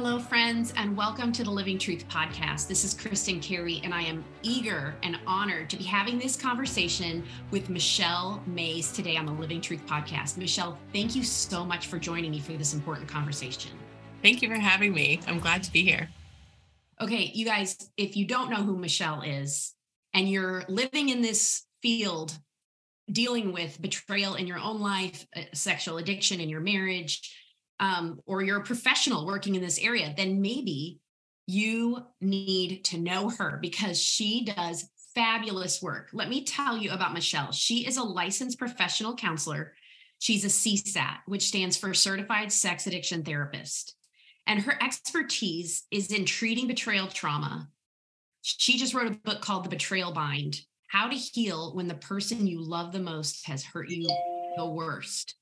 Hello, friends, and welcome to the Living Truth Podcast. This is Kristin Carey, and I am eager and honored to be having this conversation with Michelle Mays today on the Living Truth Podcast. Michelle, thank you so much for joining me for this important conversation. Thank you for having me. I'm glad to be here. Okay, you guys, if you don't know who Michelle is and you're living in this field dealing with betrayal in your own life, uh, sexual addiction in your marriage, um, or you're a professional working in this area, then maybe you need to know her because she does fabulous work. Let me tell you about Michelle. She is a licensed professional counselor. She's a CSAT, which stands for Certified Sex Addiction Therapist. And her expertise is in treating betrayal trauma. She just wrote a book called The Betrayal Bind How to Heal When the Person You Love the Most Has Hurt You the Worst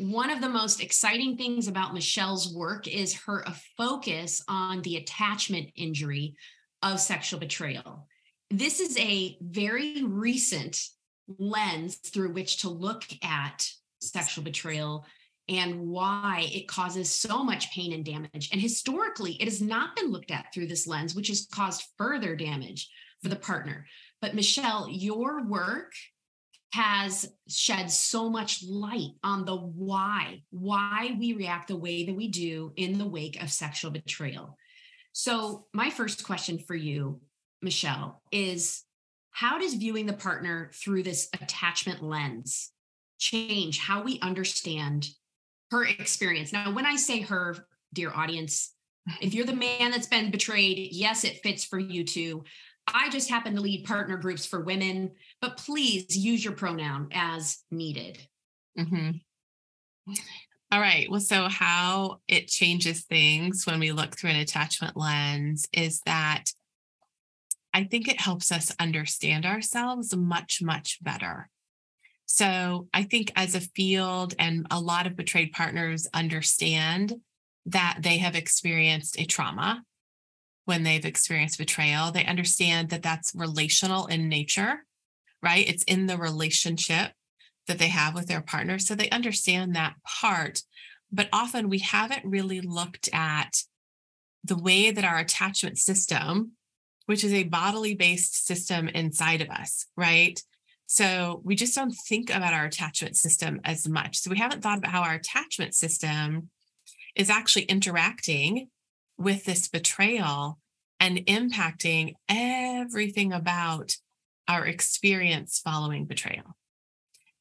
one of the most exciting things about Michelle's work is her uh, focus on the attachment injury of sexual betrayal. This is a very recent lens through which to look at sexual betrayal and why it causes so much pain and damage. And historically, it has not been looked at through this lens, which has caused further damage for the partner. But Michelle, your work has shed so much light on the why, why we react the way that we do in the wake of sexual betrayal. So, my first question for you, Michelle, is how does viewing the partner through this attachment lens change how we understand her experience? Now, when I say her, dear audience, if you're the man that's been betrayed, yes, it fits for you too. I just happen to lead partner groups for women, but please use your pronoun as needed. Mm-hmm. All right. Well, so how it changes things when we look through an attachment lens is that I think it helps us understand ourselves much, much better. So I think as a field, and a lot of betrayed partners understand that they have experienced a trauma when they've experienced betrayal. They understand that that's relational in nature, right? It's in the relationship that they have with their partner. So they understand that part. But often we haven't really looked at the way that our attachment system, which is a bodily based system inside of us, right? So we just don't think about our attachment system as much. So we haven't thought about how our attachment system is actually interacting with this betrayal and impacting everything about our experience following betrayal.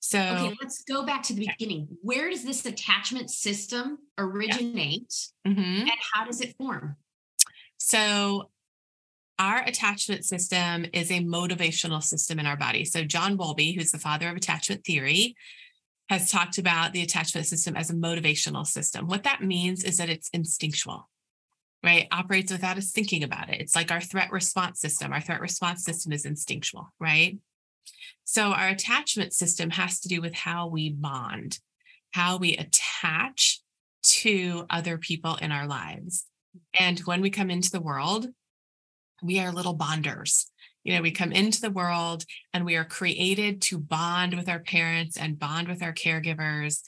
So, okay, let's go back to the beginning. Where does this attachment system originate yeah. mm-hmm. and how does it form? So, our attachment system is a motivational system in our body. So, John Bowlby, who's the father of attachment theory, has talked about the attachment system as a motivational system. What that means is that it's instinctual right, operates without us thinking about it. It's like our threat response system. Our threat response system is instinctual, right? So our attachment system has to do with how we bond, how we attach to other people in our lives. And when we come into the world, we are little bonders. You know, we come into the world and we are created to bond with our parents and bond with our caregivers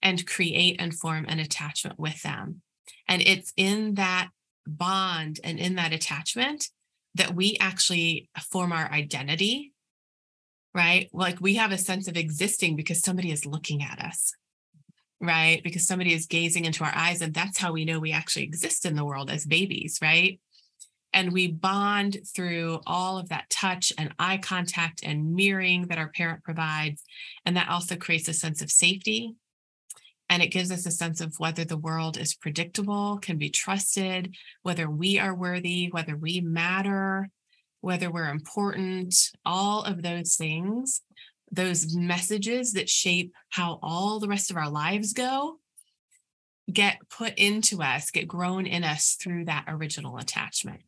and create and form an attachment with them. And it's in that bond and in that attachment that we actually form our identity, right? Like we have a sense of existing because somebody is looking at us, right? Because somebody is gazing into our eyes. And that's how we know we actually exist in the world as babies, right? And we bond through all of that touch and eye contact and mirroring that our parent provides. And that also creates a sense of safety and it gives us a sense of whether the world is predictable, can be trusted, whether we are worthy, whether we matter, whether we're important, all of those things, those messages that shape how all the rest of our lives go, get put into us, get grown in us through that original attachment.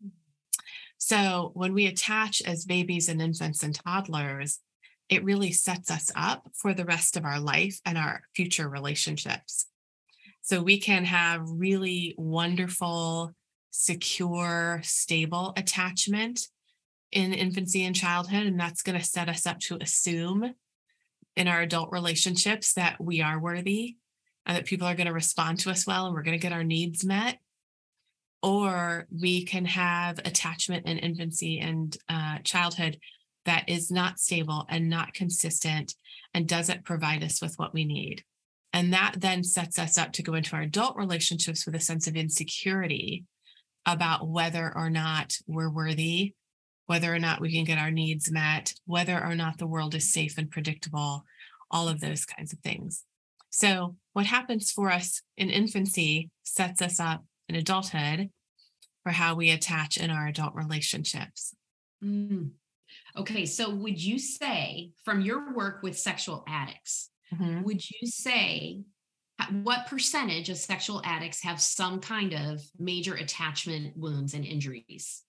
Mm-hmm. So when we attach as babies and infants and toddlers, it really sets us up for the rest of our life and our future relationships. So we can have really wonderful, secure, stable attachment in infancy and childhood. And that's going to set us up to assume in our adult relationships that we are worthy and that people are going to respond to us well and we're going to get our needs met. or we can have attachment in infancy and uh, childhood that is not stable and not consistent and doesn't provide us with what we need. And that then sets us up to go into our adult relationships with a sense of insecurity about whether or not we're worthy, whether or not we can get our needs met, whether or not the world is safe and predictable, all of those kinds of things. So, what happens for us in infancy sets us up in adulthood for how we attach in our adult relationships. Mm. Okay, so would you say from your work with sexual addicts, mm-hmm. would you say what percentage of sexual addicts have some kind of major attachment wounds and injuries?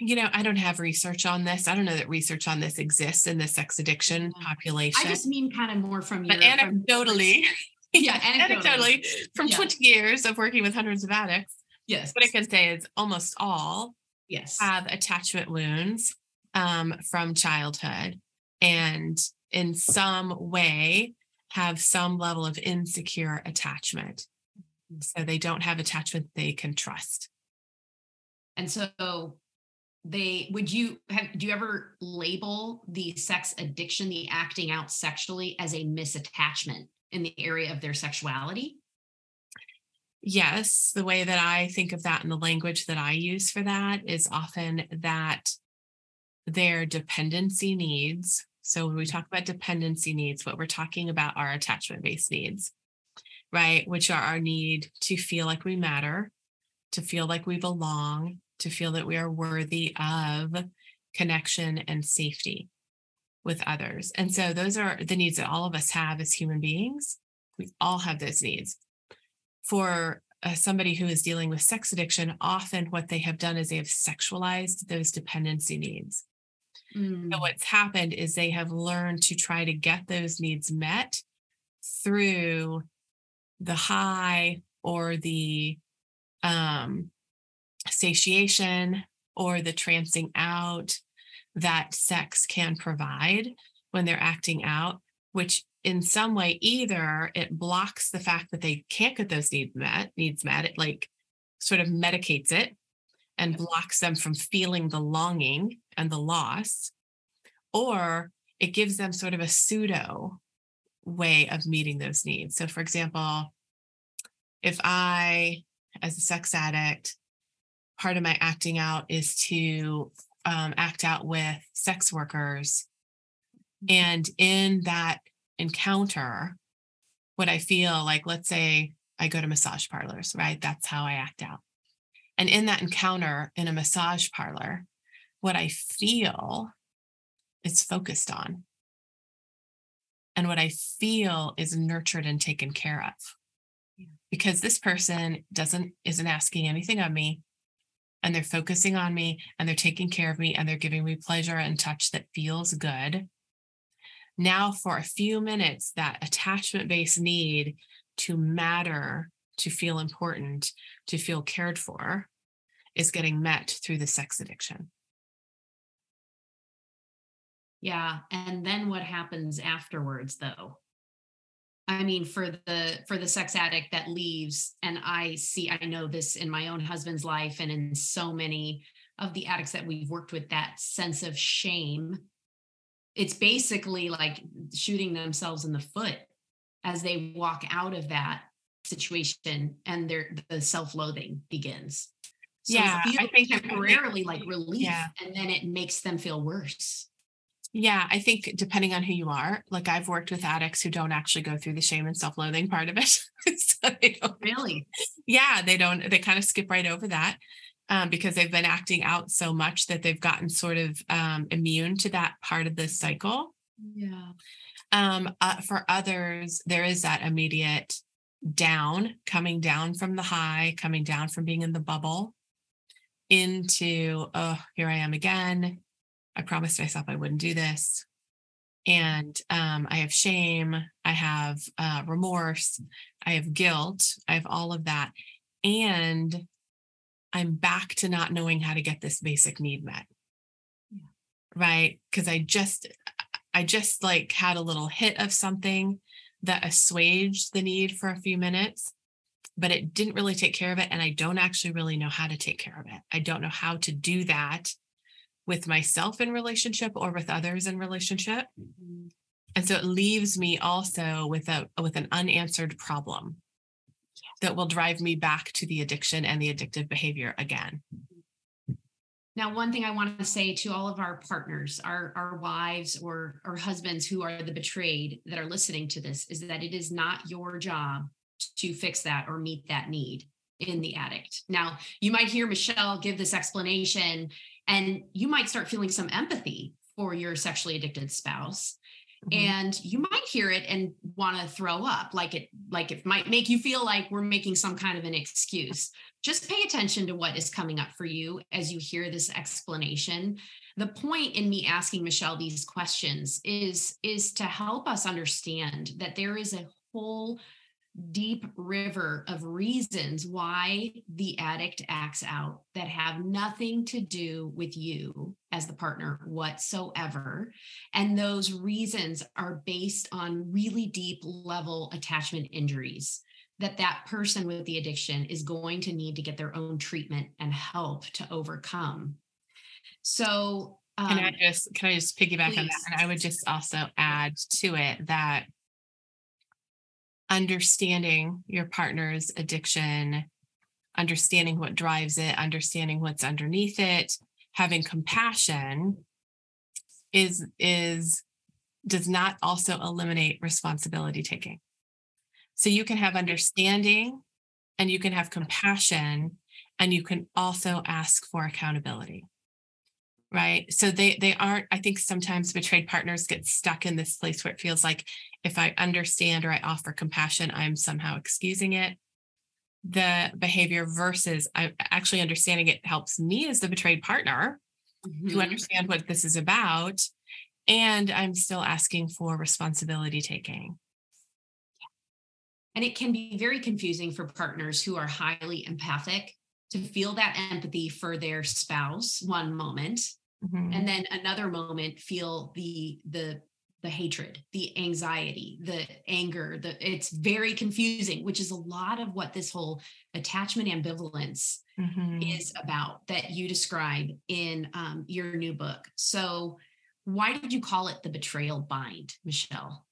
You know, I don't have research on this. I don't know that research on this exists in the sex addiction population. I just mean kind of more from your, but anecdotally. From, yeah, anecdotally, anecdotally from yeah. 20 years of working with hundreds of addicts. Yes. What I can say is almost all yes have attachment wounds um, from childhood and in some way have some level of insecure attachment. So they don't have attachment they can trust. And so they would you have do you ever label the sex addiction, the acting out sexually as a misattachment in the area of their sexuality? Yes, the way that I think of that and the language that I use for that is often that their dependency needs so when we mm. talk about dependency needs, what we're talking about are attachment based needs, right? Which are our need to feel like we matter, to feel like we belong, to feel that we are worthy of connection and safety with others. And so those are the needs that all of us have as human beings. We all have those needs. For uh, somebody who is dealing with sex addiction, often what they have done is they have sexualized those dependency needs. Mm. So what's happened is they have learned to try to get those needs met through the high or the um, satiation or the trancing out that sex can provide when they're acting out, which in some way either it blocks the fact that they can't get those needs met, needs met, it like sort of medicates it and blocks them from feeling the longing and the loss, or it gives them sort of a pseudo way of meeting those needs. So, for example, if I, as a sex addict, part of my acting out is to um, act out with sex workers. Mm-hmm. And in that encounter, what I feel like, let's say I go to massage parlors, right? That's how I act out. And in that encounter in a massage parlor, what I feel is focused on. And what I feel is nurtured and taken care of. Because this person doesn't isn't asking anything of me and they're focusing on me and they're taking care of me and they're giving me pleasure and touch that feels good. Now, for a few minutes, that attachment based need to matter to feel important, to feel cared for, is getting met through the sex addiction. Yeah. And then what happens afterwards, though? I mean, for the for the sex addict that leaves, and I see, I know this in my own husband's life and in so many of the addicts that we've worked with, that sense of shame. It's basically like shooting themselves in the foot as they walk out of that situation and their the self-loathing begins. So yeah, I think temporarily like relief, yeah. and then it makes them feel worse. Yeah, I think depending on who you are, like I've worked with addicts who don't actually go through the shame and self-loathing part of it. so they don't really. Yeah, they don't. They kind of skip right over that um, because they've been acting out so much that they've gotten sort of um, immune to that part of the cycle. Yeah. Um, uh, for others, there is that immediate down, coming down from the high, coming down from being in the bubble into, oh, here I am again. I promised myself I wouldn't do this. And um, I have shame, I have uh, remorse, I have guilt, I have all of that. And I'm back to not knowing how to get this basic need met. Yeah. Right. Cause I just, I just like had a little hit of something that assuaged the need for a few minutes. but it didn't really take care of it. And I don't actually really know how to take care of it. I don't know how to do that with myself in relationship or with others in relationship. Mm-hmm. And so it leaves me also with a with an unanswered problem that will drive me back to the addiction and the addictive behavior again. Now, one thing I want to say to all of our partners, our, our wives or, or husbands who are the betrayed that are listening to this, is that it is not your job to fix that or meet that need in the addict. Now, you might hear Michelle give this explanation, and you might start feeling some empathy for your sexually addicted spouse. Mm-hmm. And you might hear it and want to throw up, like it, like it might make you feel like we're making some kind of an excuse. Just pay attention to what is coming up for you as you hear this explanation. The point in me asking Michelle these questions is, is to help us understand that there is a whole deep river of reasons why the addict acts out that have nothing to do with you as the partner whatsoever. And those reasons are based on really deep level attachment injuries that that person with the addiction is going to need to get their own treatment and help to overcome. So, um, can I um, just can I just piggyback please. on that? And I would just also add to it that understanding your partner's addiction, understanding what drives it, understanding what's underneath it, having compassion is is does not also eliminate responsibility taking. So you can have understanding and you can have compassion and you can also ask for accountability right? So they they aren't i think sometimes betrayed partners get stuck in this place where it feels like if i understand or i offer compassion i'm somehow excusing it. The behavior versus i actually understanding it helps me as the betrayed partner mm-hmm. to understand what this is about and i'm still asking for responsibility taking. And it can be very confusing for partners who are highly empathic to feel that empathy for their spouse one moment mm-hmm. and then another moment feel the the the hatred the anxiety the anger the it's very confusing which is a lot of what this whole attachment ambivalence mm-hmm. is about that you describe in um, your new book so why did you call it the betrayal bind michelle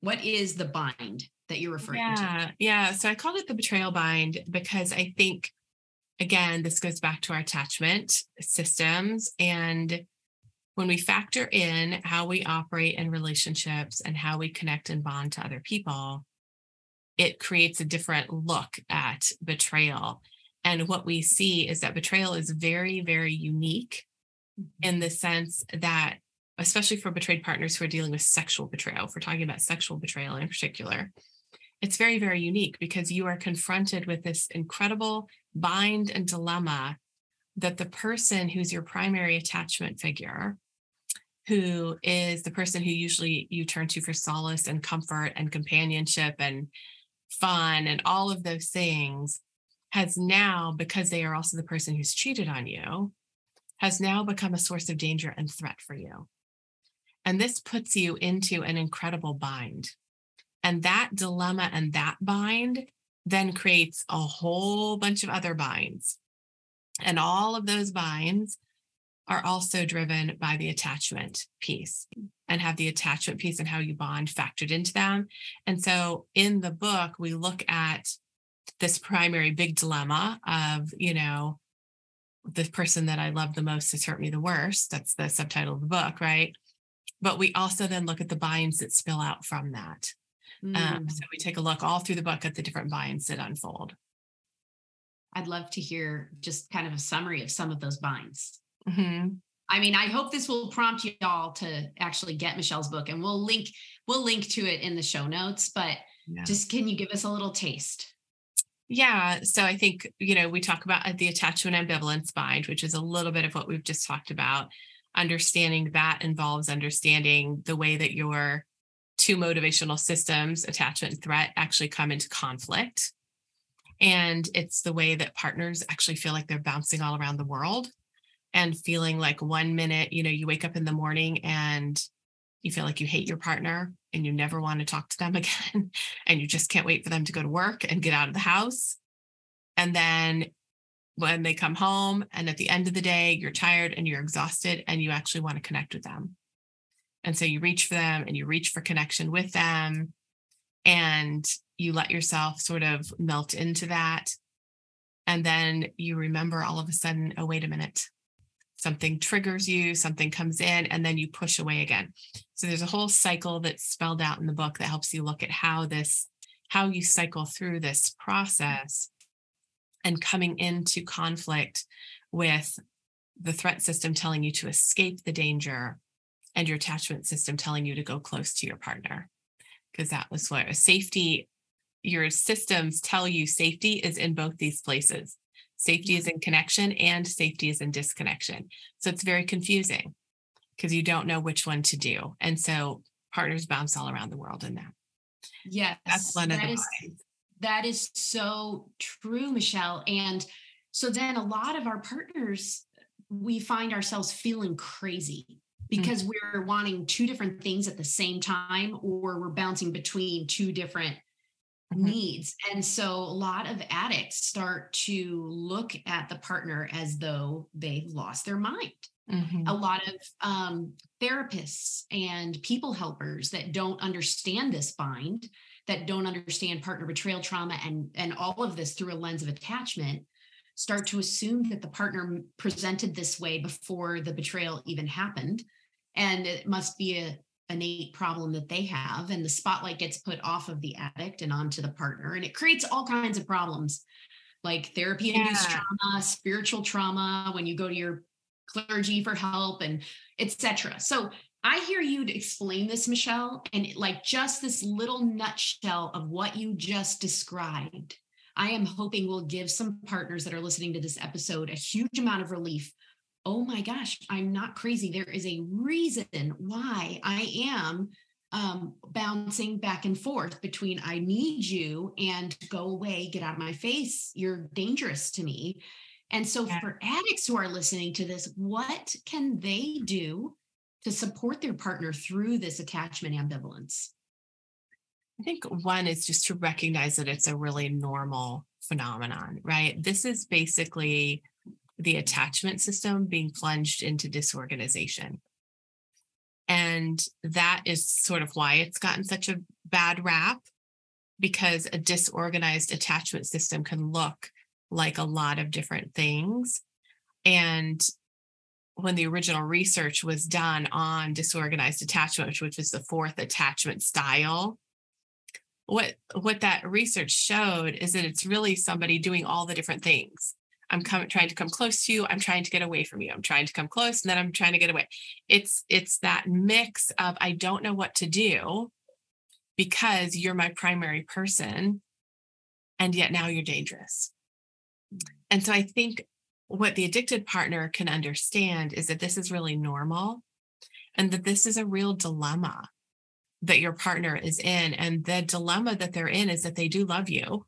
what is the bind that you're referring yeah, to yeah so i called it the betrayal bind because i think again, this goes back to our attachment systems. And when we factor in how we operate in relationships and how we connect and bond to other people, it creates a different look at betrayal. And what we see is that betrayal is very, very unique mm-hmm. in the sense that, especially for betrayed partners who are dealing with sexual betrayal, if we're talking about sexual betrayal in particular, it's very, very unique because you are confronted with this incredible bind and dilemma that the person who's your primary attachment figure, who is the person who usually you turn to for solace and comfort and companionship and fun and all of those things, has now, because they are also the person who's cheated on you, has now become a source of danger and threat for you. And this puts you into an incredible bind. And that dilemma and that bind then creates a whole bunch of other binds. And all of those binds are also driven by the attachment piece and have the attachment piece and how you bond factored into them. And so in the book, we look at this primary big dilemma of, you know, the person that I love the most has hurt me the worst. That's the subtitle of the book, right? But we also then look at the binds that spill out from that. Um, mm. Um, so we take a look all through the book at the different binds that unfold. I'd love to hear just kind of a summary of some of those binds. Mm-hmm. I mean, I hope this will prompt you all to actually get Michelle's book, and we'll link we'll link to it in the show notes. But yeah. just can you give us a little taste? Yeah. So I think you know we talk about uh, the attachment ambivalence bind, which is a little bit of what we've just talked about. Understanding that involves understanding the way that your two motivational systems, attachment and threat, actually come into conflict. And it's the way that partners actually feel like they're bouncing all around the world and feeling like one minute, you know, you wake up in the morning and you feel like you hate your partner. and you never want to talk to them again and you just can't wait for them to go to work and get out of the house and then when they come home and at the end of the day you're tired and you're exhausted and you actually want to connect with them and so you reach for them and you reach for connection with them and you let yourself sort of melt into that. And then you remember all of a sudden oh wait a minute. Something triggers you something comes in and then you push away again. So there's a whole cycle that's spelled out in the book that helps you look at how this how you cycle through this process and coming into conflict with the threat system telling you to escape the danger and your attachment system telling you to go close to your partner. Because that was what safety your systems tell you safety is in both these places. Safety is in connection and safety is in disconnection. So it's very confusing because you don't know which one to do. And so partners bounce all around the world in that. Yes that's one of the is, that is so true, Michelle. And so then a lot of our partners, we find ourselves feeling crazy because mm-hmm. we're wanting two different things at the same time, or we're bouncing between two different mm-hmm. needs. And so a lot of addicts start to look at the partner as though they've lost their mind. Mm-hmm. A lot of um, therapists and people helpers that don't understand this bind that don't understand partner betrayal trauma and and all of this through a lens of attachment start to assume that the partner presented this way before the betrayal even happened and it must be a innate problem that they have and the spotlight gets put off of the addict and onto the partner and it creates all kinds of problems like therapy induced trauma spiritual trauma when you go to your clergy for help and etc so I hear you explain this, Michelle, and like just this little nutshell of what you just described. I am hoping will give some partners that are listening to this episode a huge amount of relief. Oh my gosh, I'm not crazy. There is a reason why I am um, bouncing back and forth between I need you and go away, get out of my face. You're dangerous to me. And so, yeah. for addicts who are listening to this, what can they do to support their partner through this attachment ambivalence? I think one is just to recognize that it's a really normal phenomenon, right? This is basically the attachment system being plunged into disorganization. And that is sort of why it's gotten such a bad rap because a disorganized attachment system can look like a lot of different things. And when the original research was done on disorganized attachment, which was the fourth attachment style, what what that research showed is that it's really somebody doing all the different things. I'm trying to come close to you, I'm trying to get away from you. I'm trying to come close and then I'm trying to get away. It's it's that mix of I don't know what to do because you're my primary person and yet now you're dangerous. And so I think what the addicted partner can understand is that this is really normal and that this is a real dilemma that your partner is in. And the dilemma that they're in is that they do love you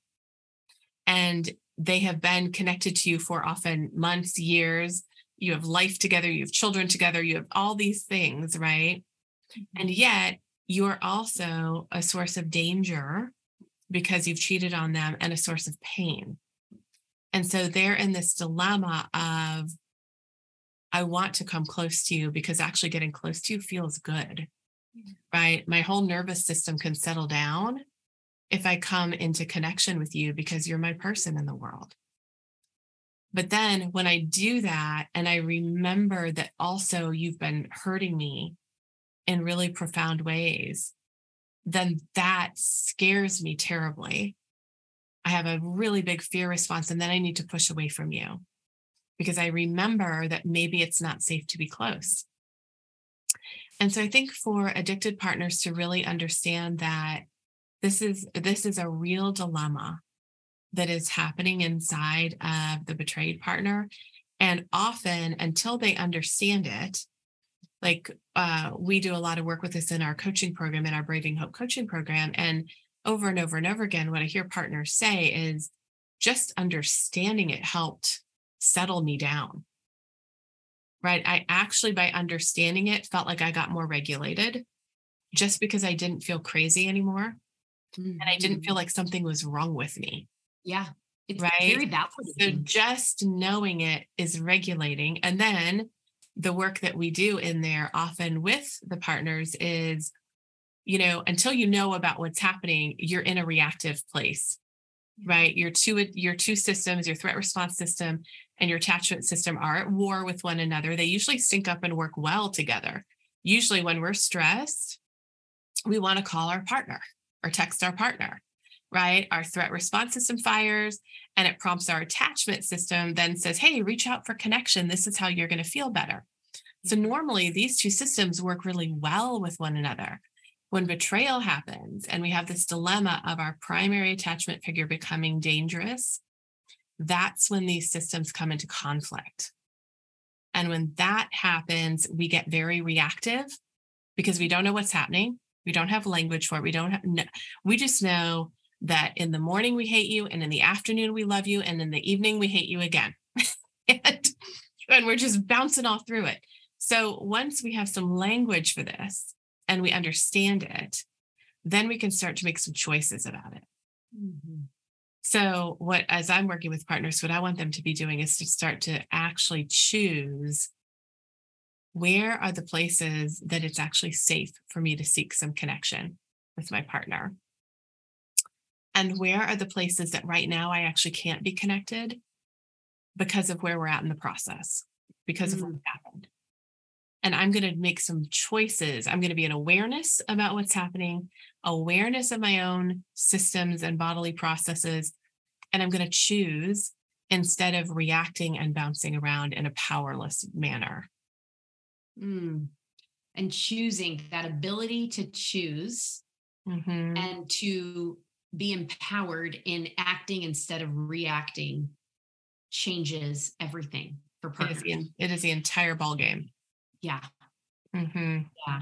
and they have been connected to you for often months, years. You have life together, you have children together, you have all these things, right? And mm-hmm. yet you're also a source of danger because you've cheated on them and a source of pain. And so they're in this dilemma of, I want to come close to you because actually getting close to you feels good, right? My whole nervous system can settle down if I come into connection with you because you're my person in the world. But then when I do that and I remember that also you've been hurting me in really profound ways, then that scares me terribly I have a really big fear response, and then I need to push away from you because I remember that maybe it's not safe to be close. And so I think for addicted partners to really understand that this is this is a real dilemma that is happening inside of the betrayed partner and often until they understand it like uh, we do a lot of work with this in our coaching program in our braving hope coaching program and over and over and over again, what I hear partners say is just understanding it helped settle me down. Right. I actually, by understanding it, felt like I got more regulated just because I didn't feel crazy anymore mm-hmm. and I didn't feel like something was wrong with me. Yeah. It's right. very validating. So just knowing it is regulating. And then the work that we do in there often with the partners is, you know, until you know about what's happening, you're in a reactive place right your two your two systems your threat response system and your attachment system are at war with one another they usually sync up and work well together usually when we're stressed we want to call our partner or text our partner right? Our threat response system fires and it prompts our attachment system then says hey reach out for connection. This is how you're going to feel better. So mm-hmm. normally these two systems work really well with one another. When betrayal happens and we have this dilemma of our primary attachment figure becoming dangerous, that's when these systems come into conflict. And when that happens, we get very reactive because we don't know what's happening. We don't have language for it. We don't have, no, we just know that in the morning we hate you, and in the afternoon we love you, and in the evening we hate you again. and, and we're just bouncing all through it. So once we have some language for this, and we understand it, then we can start to make some choices about it. Mm-hmm. So, what, as I'm working with partners, what I want them to be doing is to start to actually choose where are the places that it's actually safe for me to seek some connection with my partner? And where are the places that right now I actually can't be connected because of where we're at in the process, because mm-hmm. of what mm. happened? and I'm going to make some choices. I'm going to be an awareness about what's happening, awareness of my own systems and bodily processes. And I'm going to choose instead of reacting and bouncing around in a powerless manner. Mm. And choosing that ability to choose mm-hmm. and to be empowered in acting instead of reacting changes everything for partners. It is the, it is the entire ball game. Yeah. Mm-hmm. Yeah.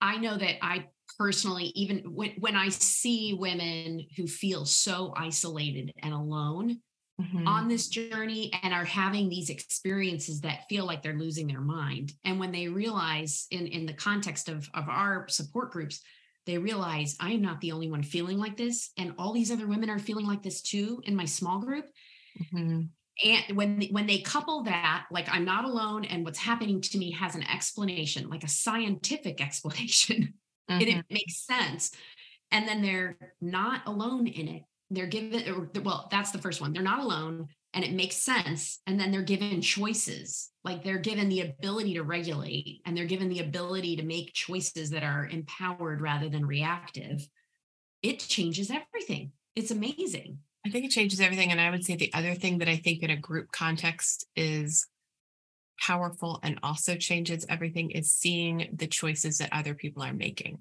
I know that I personally, even when, when I see women who feel so isolated and alone mm-hmm. on this journey and are having these experiences that feel like they're losing their mind. And when they realize in, in the context of, of our support groups, they realize I am not the only one feeling like this. And all these other women are feeling like this too in my small group. Mm-hmm and when when they couple that like i'm not alone and what's happening to me has an explanation like a scientific explanation mm-hmm. it, it makes sense and then they're not alone in it they're given well that's the first one they're not alone and it makes sense and then they're given choices like they're given the ability to regulate and they're given the ability to make choices that are empowered rather than reactive it changes everything it's amazing I think it changes everything. And I would say the other thing that I think in a group context is powerful and also changes everything is seeing the choices that other people are making.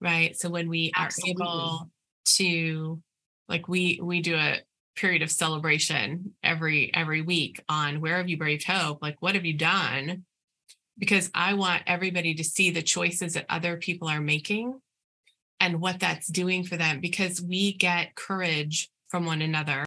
Right. So when we Absolutely. are able to like we we do a period of celebration every every week on where have you braved hope? Like what have you done? Because I want everybody to see the choices that other people are making and what that's doing for them because we get courage from one another